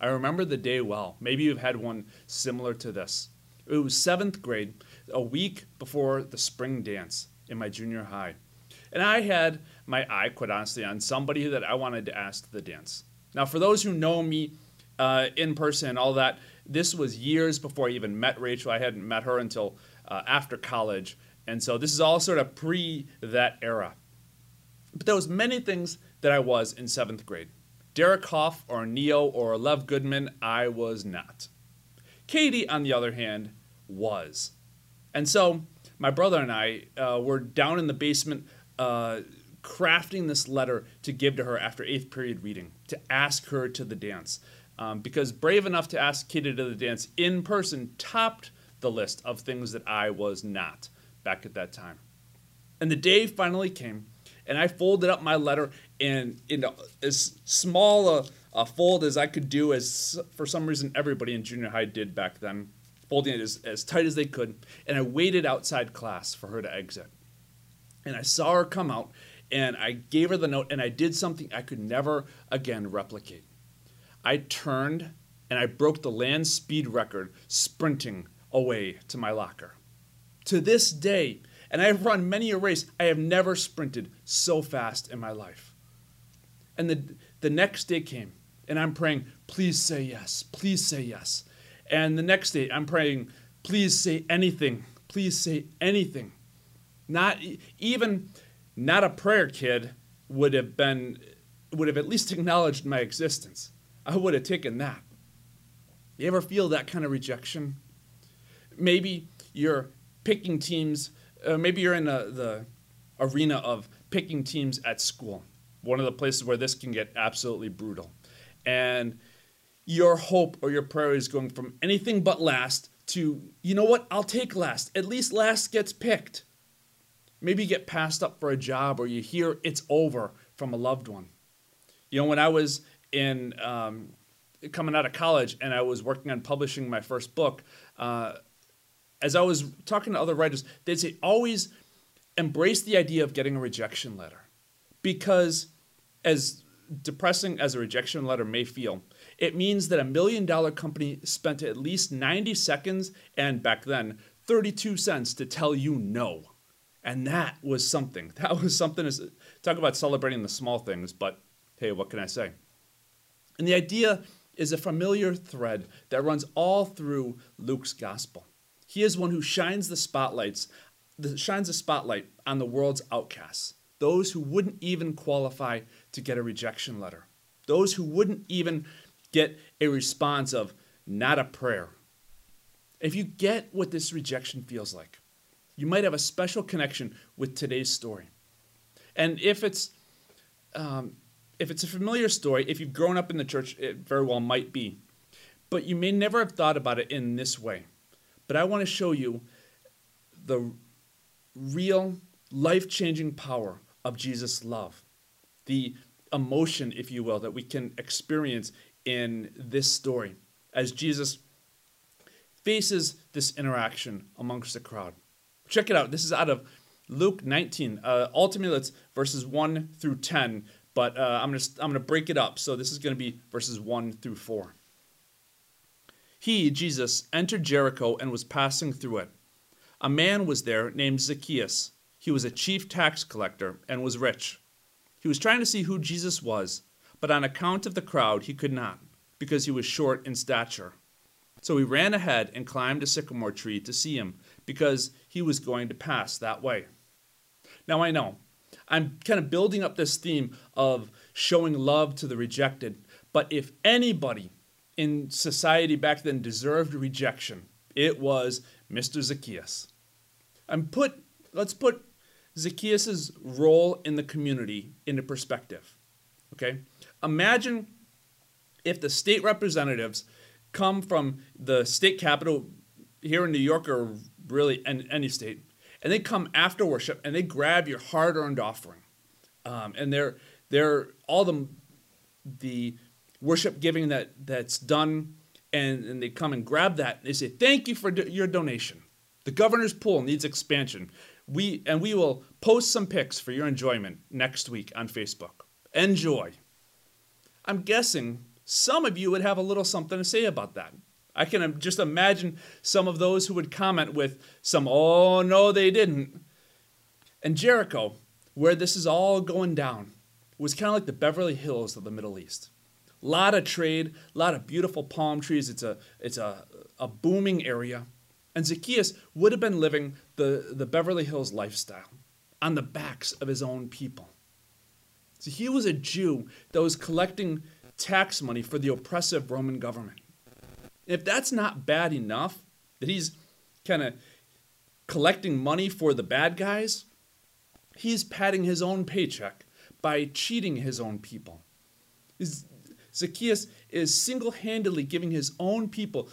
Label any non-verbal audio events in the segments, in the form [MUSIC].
I remember the day well. Maybe you've had one similar to this. It was seventh grade, a week before the spring dance in my junior high. And I had my eye, quite honestly, on somebody that I wanted to ask to the dance. Now, for those who know me uh, in person and all that, this was years before I even met Rachel. I hadn't met her until uh, after college. And so this is all sort of pre that era. But there was many things that I was in seventh grade. Derek Hough or Neo or Len Goodman, I was not. Katie, on the other hand, was. And so my brother and I uh, were down in the basement uh, crafting this letter to give to her after eighth period reading, to ask her to the dance. Um, because brave enough to ask Katie to the dance in person topped the list of things that I was not back at that time. And the day finally came, and I folded up my letter in, as small a, a fold as I could do, as for some reason everybody in junior high did back then, folding it as, as tight as they could. And I waited outside class for her to exit. And I saw her come out, and I gave her the note, and I did something I could never again replicate. I turned and I broke the land speed record sprinting away to my locker. To this day, and I have run many a race, I have never sprinted so fast in my life. And the, the next day came, and I'm praying, please say yes, please say yes. And the next day, I'm praying, please say anything, please say anything. Not even, not a prayer kid would have been, would have at least acknowledged my existence. I would have taken that. You ever feel that kind of rejection? Maybe you're picking teams, uh, maybe you're in a, the arena of picking teams at school, one of the places where this can get absolutely brutal. And your hope or your prayer is going from anything but last to, you know what, I'll take last. At least last gets picked. Maybe you get passed up for a job or you hear it's over from a loved one. You know, when I was in um, coming out of college and I was working on publishing my first book, uh, as I was talking to other writers, they'd say always embrace the idea of getting a rejection letter. Because as depressing as a rejection letter may feel, it means that a million dollar company spent at least 90 seconds and back then 32 cents to tell you no. And that was something. [LAUGHS] That was something to talk about celebrating the small things, but hey, what can I say? And the idea is a familiar thread that runs all through Luke's gospel. He is one who shines the spotlights, shines a spotlight on the world's outcasts, those who wouldn't even qualify to get a rejection letter, those who wouldn't even get a response of not a prayer. If you get what this rejection feels like, you might have a special connection with today's story. And if it's um, if it's a familiar story, if you've grown up in the church, it very well might be. But you may never have thought about it in this way. But I want to show you the real life changing power of Jesus' love, the emotion, if you will, that we can experience in this story as Jesus faces this interaction amongst the crowd. Check it out. This is out of Luke 19. Uh, ultimately, it's verses 1 through 10 but uh, I'm going to I'm going to break it up. So this is going to be verses 1 through 4. He, Jesus, entered Jericho and was passing through it. A man was there named Zacchaeus. He was a chief tax collector and was rich. He was trying to see who Jesus was, but on account of the crowd he could not, because he was short in stature. So he ran ahead and climbed a sycamore tree to see him, because he was going to pass that way. Now I know I'm kind of building up this theme of showing love to the rejected. But if anybody in society back then deserved rejection, it was Mr. Zacchaeus. And put let's put Zacchaeus' role in the community into perspective. Okay? Imagine if the state representatives come from the state capital here in New York or really any state and they come after worship and they grab your hard-earned offering, um, and they're they're all the the worship giving that that's done, and, and they come and grab that. They say, "Thank you for do- your donation. The governor's pool needs expansion. We and we will post some pics for your enjoyment next week on Facebook. Enjoy." I'm guessing some of you would have a little something to say about that. I can just imagine some of those who would comment with some, oh, no, they didn't. And Jericho, where this is all going down, was kind of like the Beverly Hills of the Middle East. Lot of trade, a lot of beautiful palm trees. It's a, it's a, a booming area. And Zacchaeus would have been living the, the Beverly Hills lifestyle on the backs of his own people. So he was a Jew that was collecting tax money for the oppressive Roman government. If that's not bad enough, that he's kind of collecting money for the bad guys, he's padding his own paycheck by cheating his own people. Zacchaeus is single handedly giving his own people,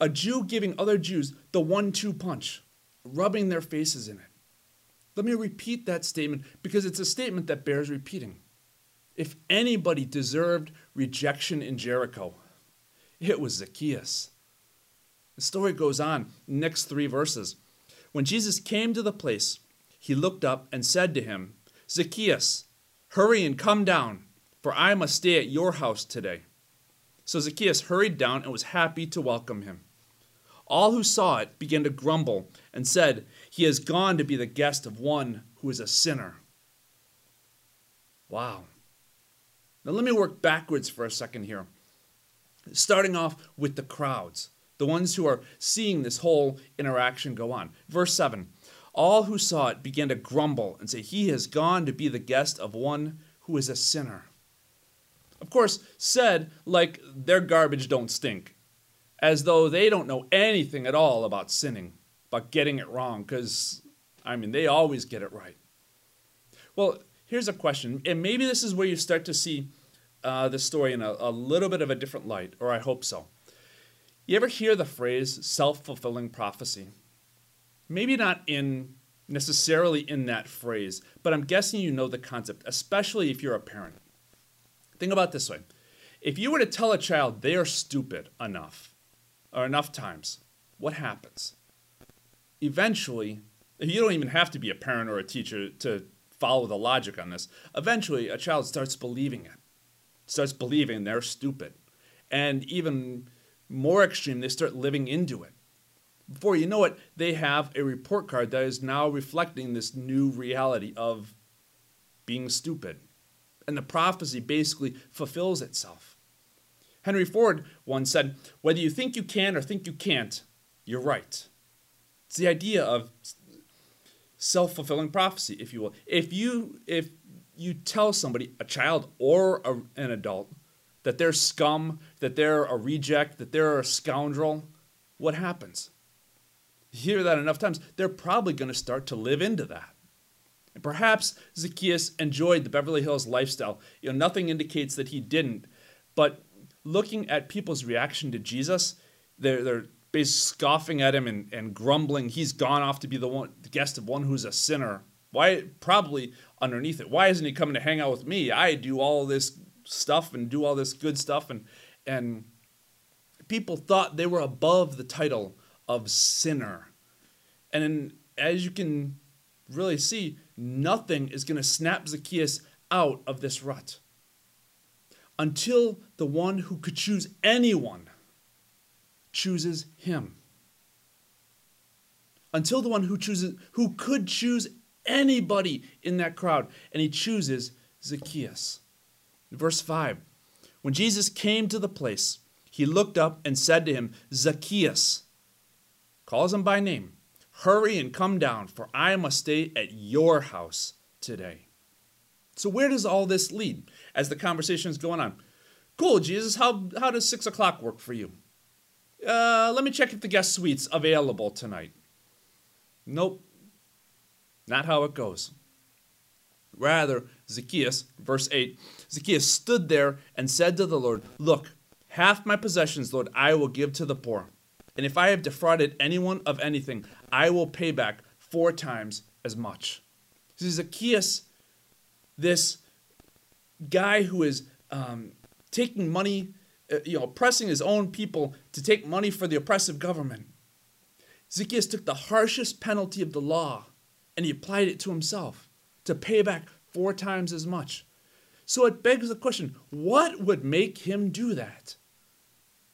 a Jew giving other Jews the one two punch, rubbing their faces in it. Let me repeat that statement because it's a statement that bears repeating. If anybody deserved rejection in Jericho, it was Zacchaeus. The story goes on, next three verses. When Jesus came to the place, he looked up and said to him, Zacchaeus, hurry and come down, for I must stay at your house today. So Zacchaeus hurried down and was happy to welcome him. All who saw it began to grumble and said, He has gone to be the guest of one who is a sinner. Wow. Now let me work backwards for a second here. Starting off with the crowds, the ones who are seeing this whole interaction go on. Verse 7 All who saw it began to grumble and say, He has gone to be the guest of one who is a sinner. Of course, said like their garbage don't stink as though they don't know anything at all about sinning, about getting it wrong, because, I mean, they always get it right. Well, here's a question, and maybe this is where you start to see uh, the story in a, a little bit of a different light, or I hope so. You ever hear the phrase self fulfilling prophecy? Maybe not in necessarily in that phrase, but I'm guessing you know the concept, especially if you're a parent. Think about this way if you were to tell a child they are stupid enough, or enough times, what happens? Eventually, you don't even have to be a parent or a teacher to follow the logic on this. Eventually, a child starts believing it, starts believing they're stupid. And even more extreme, they start living into it. Before you know it, they have a report card that is now reflecting this new reality of being stupid. And the prophecy basically fulfills itself. Henry Ford once said, Whether you think you can or think you can't, you're right. It's the idea of self fulfilling prophecy, if you will. If you, if you tell somebody, a child or a, an adult, that they're scum, that they're a reject, that they're a scoundrel, what happens? You hear that enough times, they're probably going to start to live into that. And perhaps Zacchaeus enjoyed the Beverly Hills lifestyle. You know, nothing indicates that he didn't, but looking at people's reaction to Jesus, they're, they're basically scoffing at him and, and grumbling. He's gone off to be the, one, the guest of one who's a sinner. Why? Probably underneath it. Why isn't he coming to hang out with me? I do all this stuff and do all this good stuff. And, and people thought they were above the title of sinner. And as you can really see, nothing is going to snap Zacchaeus out of this rut until the one who could choose anyone chooses him. Until the one who chooses who could choose anybody in that crowd and he chooses Zacchaeus. Verse 5. When Jesus came to the place, he looked up and said to him, Zacchaeus, calls him by name, hurry and come down, for I must stay at your house today. So, where does all this lead as the conversation is going on? Cool, Jesus, how, how does 6 o'clock work for you? Uh, let me check if the guest suite's available tonight. Nope, not how it goes. Rather, Zacchaeus, verse 8, Zacchaeus stood there and said to the Lord, Look, half my possessions, Lord, I will give to the poor. And if I have defrauded anyone of anything, I will pay back four times as much. This is Zacchaeus this guy who is um, taking money, uh, you know, oppressing his own people to take money for the oppressive government. Zacchaeus took the harshest penalty of the law and he applied it to himself to pay back four times as much. So it begs the question what would make him do that?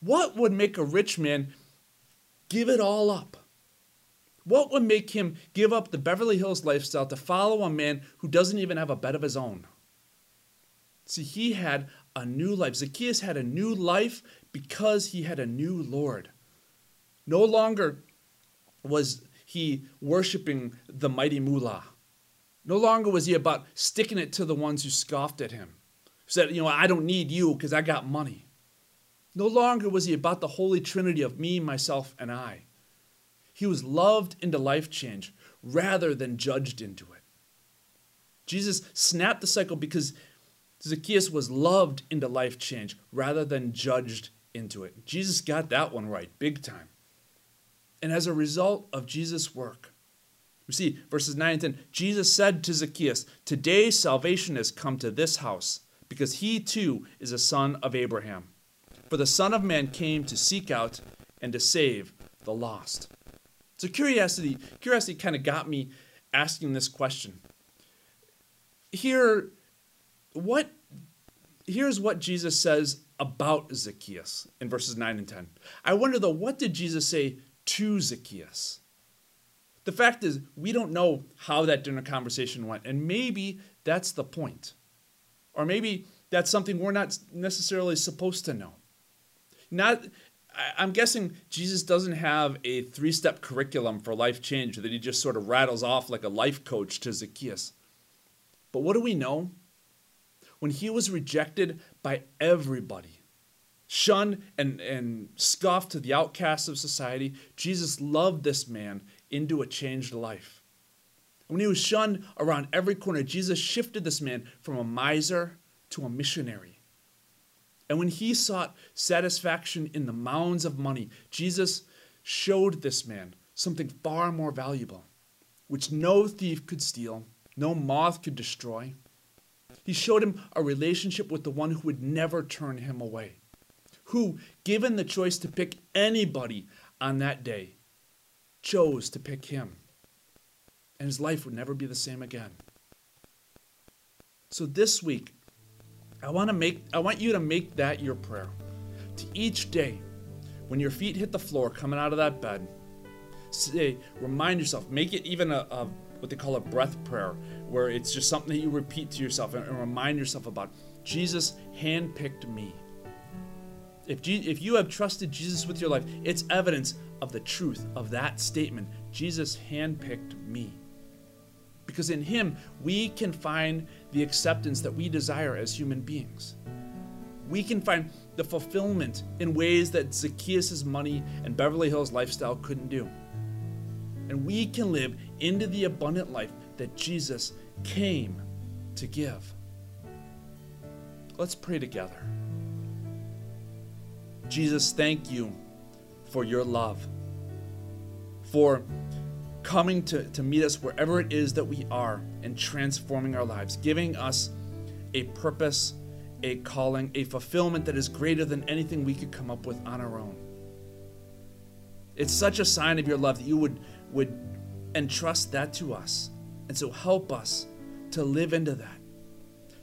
What would make a rich man give it all up? What would make him give up the Beverly Hills lifestyle to follow a man who doesn't even have a bed of his own? See, he had a new life. Zacchaeus had a new life because he had a new Lord. No longer was he worshiping the mighty moolah. No longer was he about sticking it to the ones who scoffed at him, who said, You know, I don't need you because I got money. No longer was he about the holy trinity of me, myself, and I. He was loved into life change rather than judged into it. Jesus snapped the cycle because Zacchaeus was loved into life change rather than judged into it. Jesus got that one right, big time. And as a result of Jesus' work, we see verses 9 and 10 Jesus said to Zacchaeus, Today salvation has come to this house, because he too is a son of Abraham. For the Son of Man came to seek out and to save the lost. So curiosity, curiosity kind of got me asking this question. Here, what here's what Jesus says about Zacchaeus in verses 9 and 10. I wonder though, what did Jesus say to Zacchaeus? The fact is, we don't know how that dinner conversation went, and maybe that's the point. Or maybe that's something we're not necessarily supposed to know. Not I'm guessing Jesus doesn't have a three step curriculum for life change that he just sort of rattles off like a life coach to Zacchaeus. But what do we know? When he was rejected by everybody, shunned and, and scoffed to the outcasts of society, Jesus loved this man into a changed life. When he was shunned around every corner, Jesus shifted this man from a miser to a missionary. And when he sought satisfaction in the mounds of money, Jesus showed this man something far more valuable, which no thief could steal, no moth could destroy. He showed him a relationship with the one who would never turn him away who, given the choice to pick anybody on that day, chose to pick him. And his life would never be the same again. So this week, I want to make I want you to make that your prayer. To each day, when your feet hit the floor coming out of that bed, say, remind yourself, make it even a, a what they call a breath prayer, where it's just something that you repeat to yourself and, and remind yourself about. Jesus handpicked me. If, if you have trusted Jesus with your life, it's evidence of the truth of that statement. Jesus handpicked me. Because in Him, we can find the acceptance that we desire as human beings. We can find the fulfillment in ways that Zacchaeus' money and Beverly Hills lifestyle couldn't do. And we can live into the abundant life that Jesus came to give. Let's pray together. Jesus, thank you for your love, for coming to, to meet us wherever it is that we are and transforming our lives, giving us a purpose, a calling, a fulfillment that is greater than anything we could come up with on our own. It's such a sign of your love that you would, would entrust that to us. And so help us to live into that,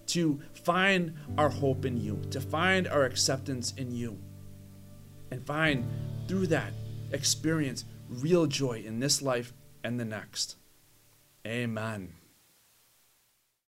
to find our hope in you, to find our acceptance in you and find through that experience real joy in this life and the next. Amen.